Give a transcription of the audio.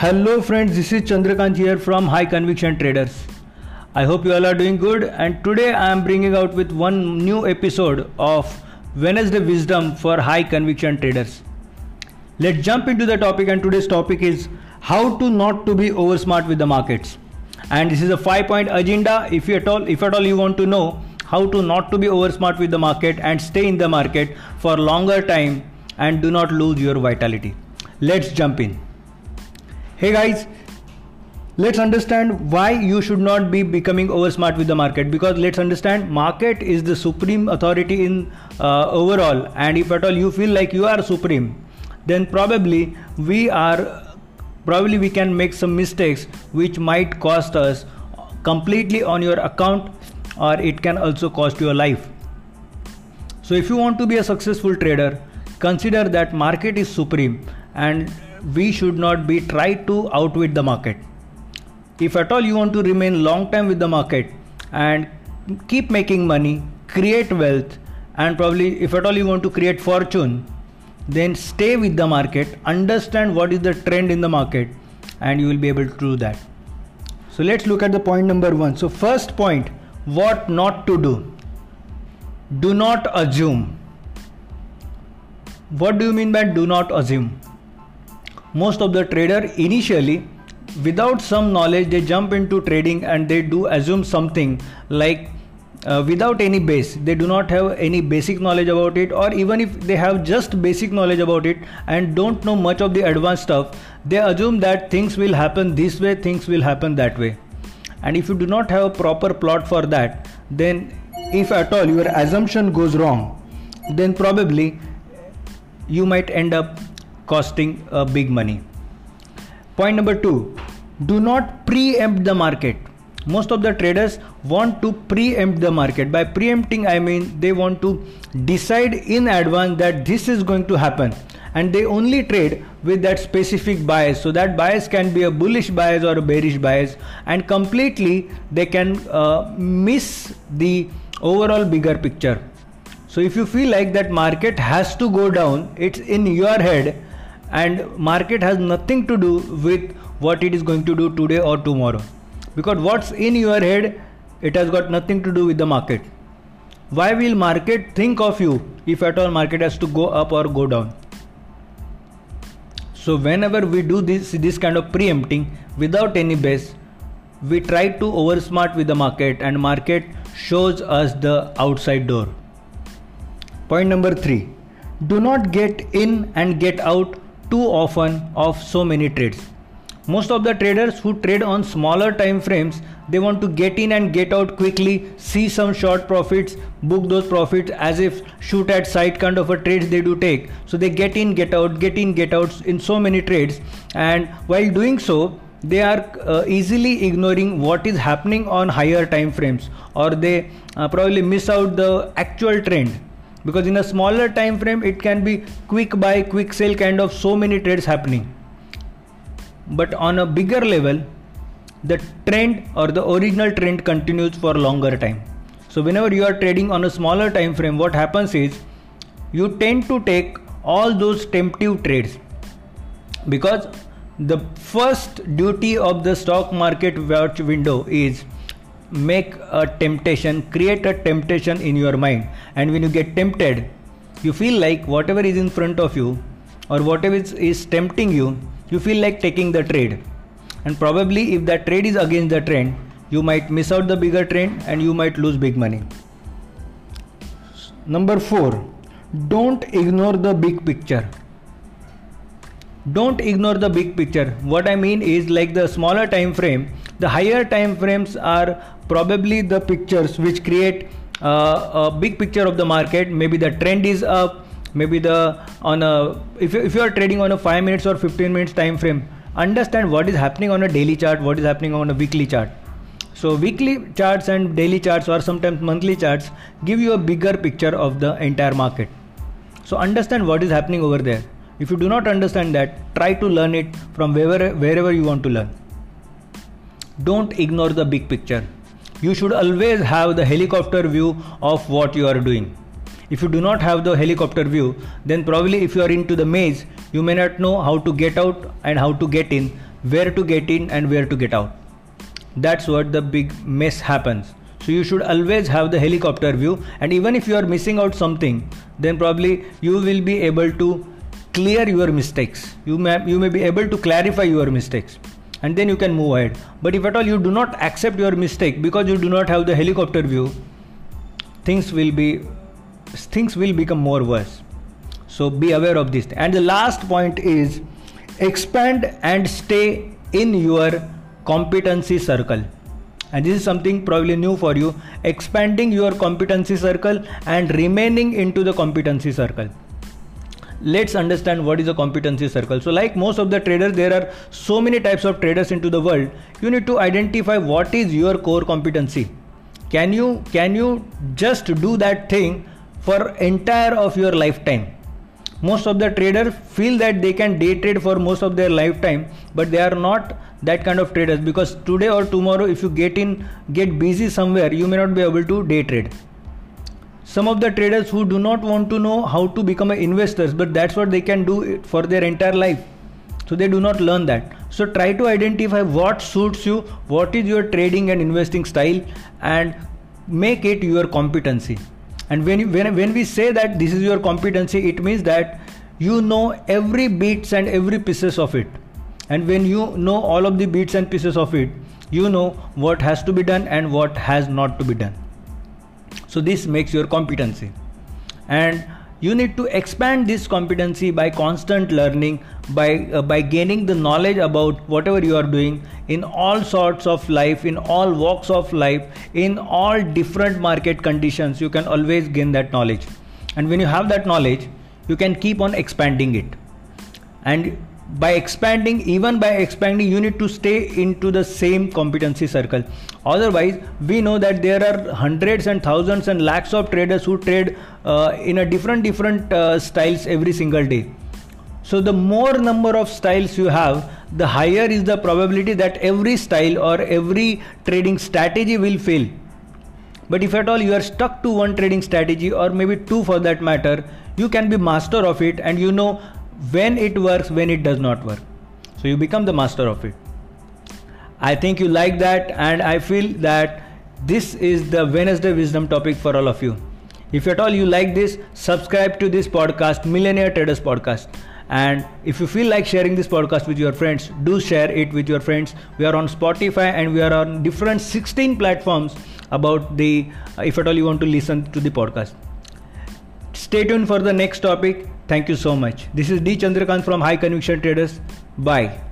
Hello friends, this is Chandrakant here from High Conviction Traders. I hope you all are doing good and today I am bringing out with one new episode of Wednesday Wisdom for High Conviction Traders. Let's jump into the topic and today's topic is how to not to be oversmart with the markets. And this is a five point agenda if you at all if at all you want to know how to not to be oversmart with the market and stay in the market for longer time and do not lose your vitality. Let's jump in hey guys let's understand why you should not be becoming over smart with the market. Because let's understand market is the supreme authority in uh, overall. And if at all you feel like you are supreme then probably we are probably we can make some mistakes which might cost us completely on your account or it can also cost your life. So if you want to be a successful trader consider that market is supreme. And we should not be try to outwit the market. If at all you want to remain long time with the market and keep making money create wealth and probably if at all you want to create fortune then stay with the market understand what is the trend in the market and you will be able to do that. So let's look at the point number 1 so first point what not to do. Do not assume. What do you mean by do not assume most of the trader initially without some knowledge they jump into trading and they do assume something like uh, without any base. They do not have any basic knowledge about it or even if they have just basic knowledge about it and don't know much of the advanced stuff they assume that things will happen this way things will happen that way. And if you do not have a proper plot for that then if at all your assumption goes wrong then probably you might end up costing uh, big money. Point number two do not preempt the market. Most of the traders want to preempt the market. By preempting, I mean they want to decide in advance that this is going to happen and they only trade with that specific bias. So, that bias can be a bullish bias or a bearish bias, and completely they can uh, miss the overall bigger picture. So, if you feel like that market has to go down, it's in your head and market has nothing to do with what it is going to do today or tomorrow. Because what's in your head it has got nothing to do with the market. Why will market think of you if at all market has to go up or go down? So whenever we do this this kind of preempting without any base we try to oversmart with the market and market shows us the outside door. Point number 3 do not get in and get out too often of so many trades. Most of the traders who trade on smaller time frames they want to get in and get out quickly see some short profits book those profits as if shoot at sight kind of a trades they do take. So they get in get out get in get out in so many trades. And while doing so they are uh, easily ignoring what is happening on higher time frames or they uh, probably miss out the actual trend because in a smaller time frame it can be quick buy quick sell kind of so many trades happening. But on a bigger level the trend or the original trend continues for longer time. So whenever you are trading on a smaller time frame what happens is you tend to take all those temptive trades. Because the first duty of the stock market watch window is make a temptation create a temptation in your mind. And when you get tempted you feel like whatever is in front of you or whatever is, is tempting you you feel like taking the trade. And probably if that trade is against the trend you might miss out the bigger trend and you might lose big money. Number 4 don't ignore the big picture. Don't ignore the big picture. What i mean is like the smaller time frame the higher time frames are probably the pictures which create uh, a big picture of the market. Maybe the trend is up. Maybe the on a if you, if you are trading on a 5 minutes or 15 minutes time frame understand what is happening on a daily chart what is happening on a weekly chart. So weekly charts and daily charts or sometimes monthly charts give you a bigger picture of the entire market. So understand what is happening over there. If you do not understand that, try to learn it from wherever, wherever you want to learn. Don't ignore the big picture. You should always have the helicopter view of what you are doing. If you do not have the helicopter view, then probably if you are into the maze, you may not know how to get out and how to get in. where to get in and where to get out. That's what the big mess happens. So you should always have the helicopter view, and even if you are missing out something, then probably you will be able to clear your mistakes. You may you may be able to clarify your mistakes, and then you can move ahead. But if at all you do not accept your mistake because you do not have the helicopter view, things will be things will become more worse. So be aware of this. And the last point is expand and stay in your competency circle. And this is something probably new for you. Expanding your competency circle and remaining into the competency circle let's understand what is a competency circle. So like most of the traders there are so many types of traders into the world. You need to identify what is your core competency. Can you can you just do that thing for entire of your lifetime? Most of the traders feel that they can day trade for most of their lifetime but they are not that kind of traders because today or tomorrow if you get in get busy somewhere you may not be able to day trade some of the traders who do not want to know how to become investors but that's what they can do for their entire life. So they do not learn that. So try to identify what suits you what is your trading and investing style and make it your competency. And when, you, when, when we say that this is your competency it means that you know every beats and every pieces of it. And when you know all of the beats and pieces of it you know what has to be done and what has not to be done so this makes your competency. And you need to expand this competency by constant learning by uh, by gaining the knowledge about whatever you are doing in all sorts of life in all walks of life in all different market conditions you can always gain that knowledge. And when you have that knowledge you can keep on expanding it. And by expanding even by expanding you need to stay into the same competency circle. Otherwise we know that there are hundreds and thousands and lakhs of traders who trade uh, in a different different uh, styles every single day. So the more number of styles you have the higher is the probability that every style or every trading strategy will fail. But if at all you are stuck to one trading strategy or maybe two for that matter you can be master of it and you know when it works, when it does not work. So you become the master of it. I think you like that, and I feel that this is the Wednesday wisdom topic for all of you. If at all you like this, subscribe to this podcast, Millionaire Traders Podcast. And if you feel like sharing this podcast with your friends, do share it with your friends. We are on Spotify and we are on different 16 platforms about the, uh, if at all you want to listen to the podcast. Stay tuned for the next topic. Thank you so much. This is D Chandrakant from High Conviction Traders. Bye.